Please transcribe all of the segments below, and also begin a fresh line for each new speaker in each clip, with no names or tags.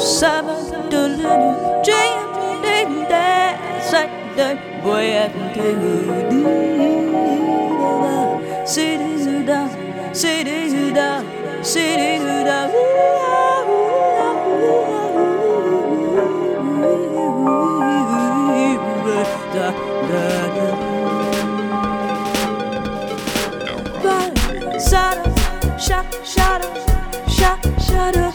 sabbath little dream dream đã sách đời buổi em kề người đi si đi dư đa si đi dư đa si đi dư đa. Da da da Shut up, shut up, shut, shut up.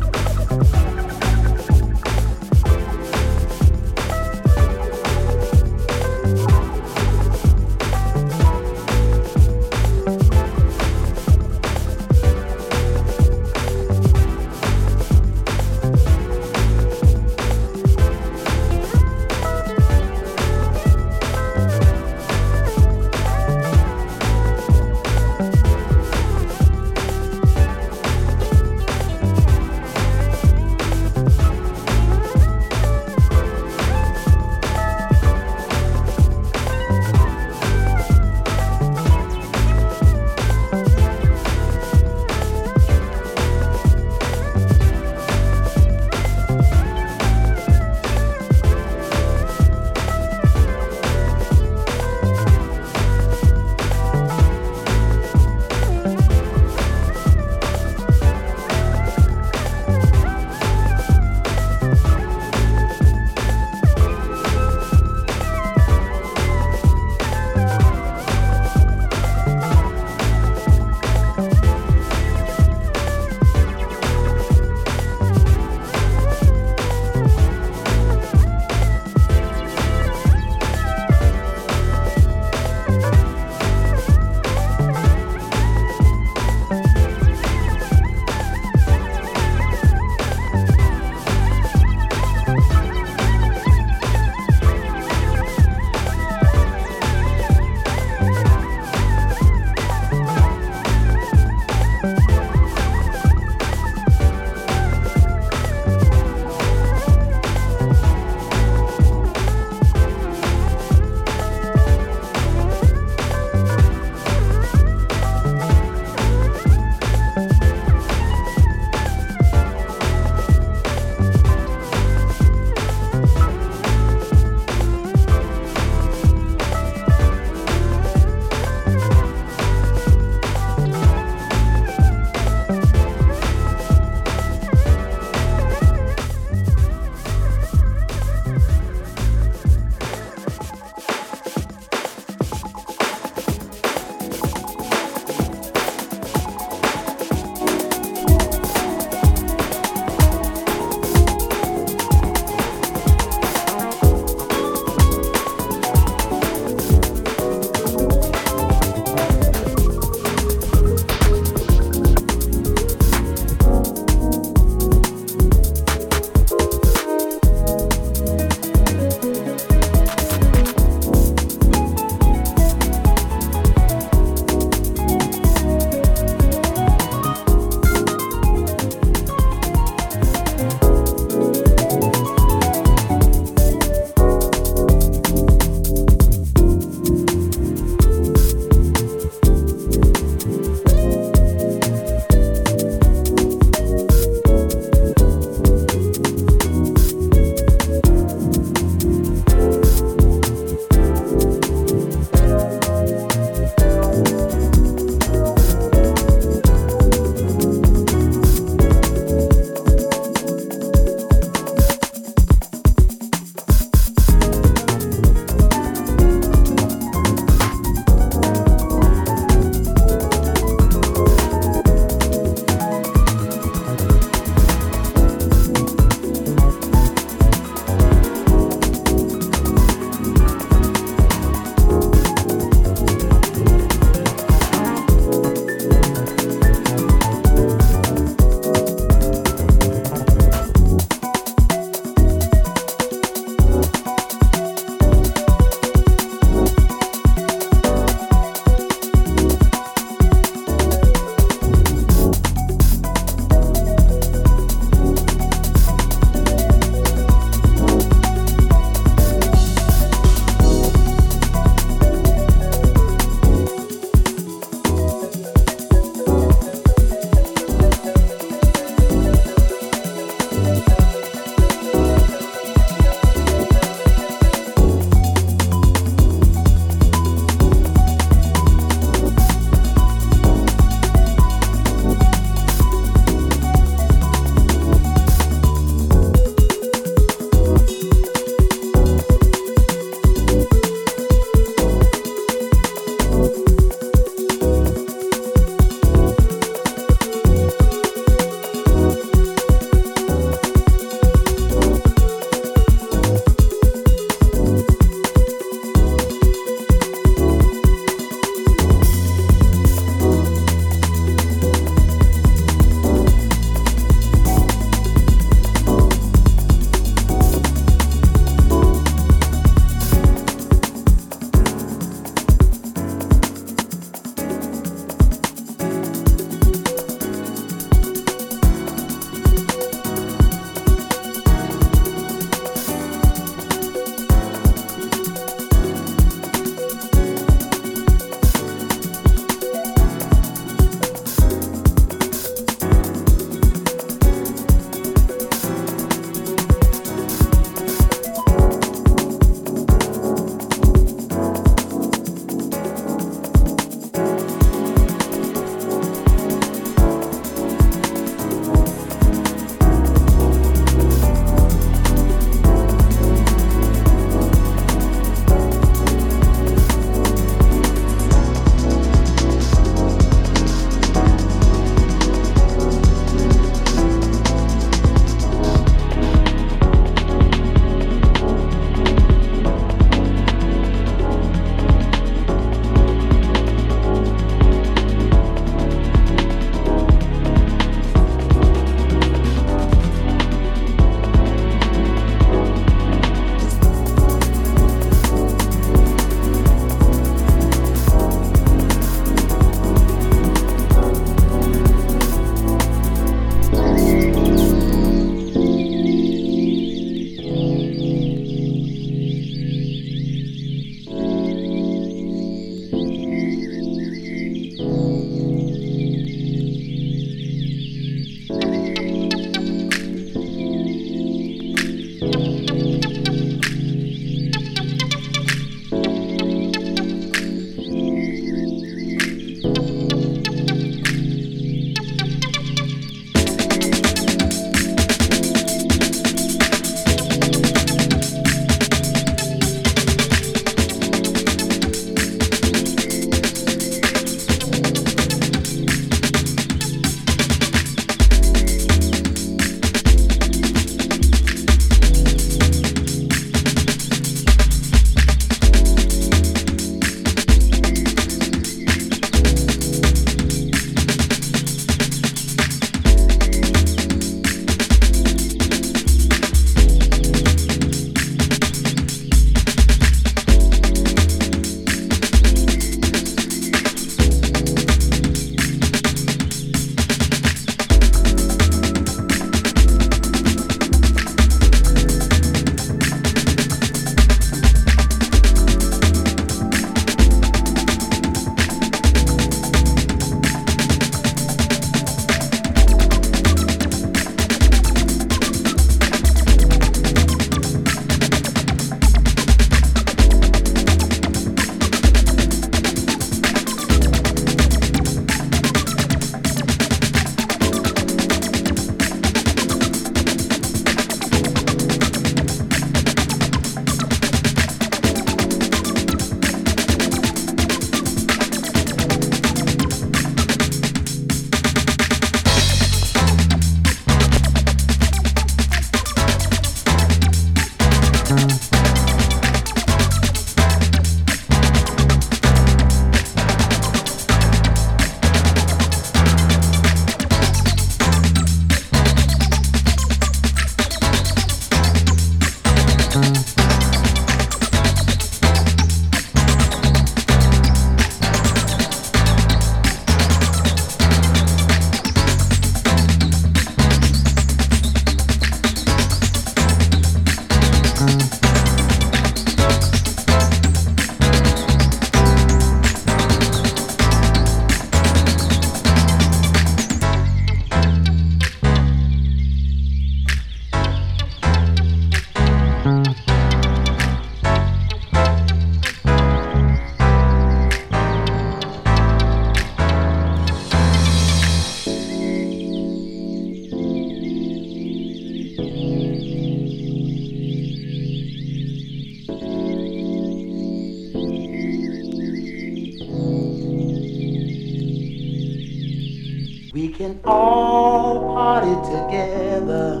Can all party together.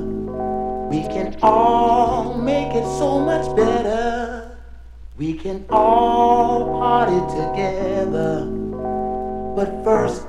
We can all make it so much better.
We can all party together. But first,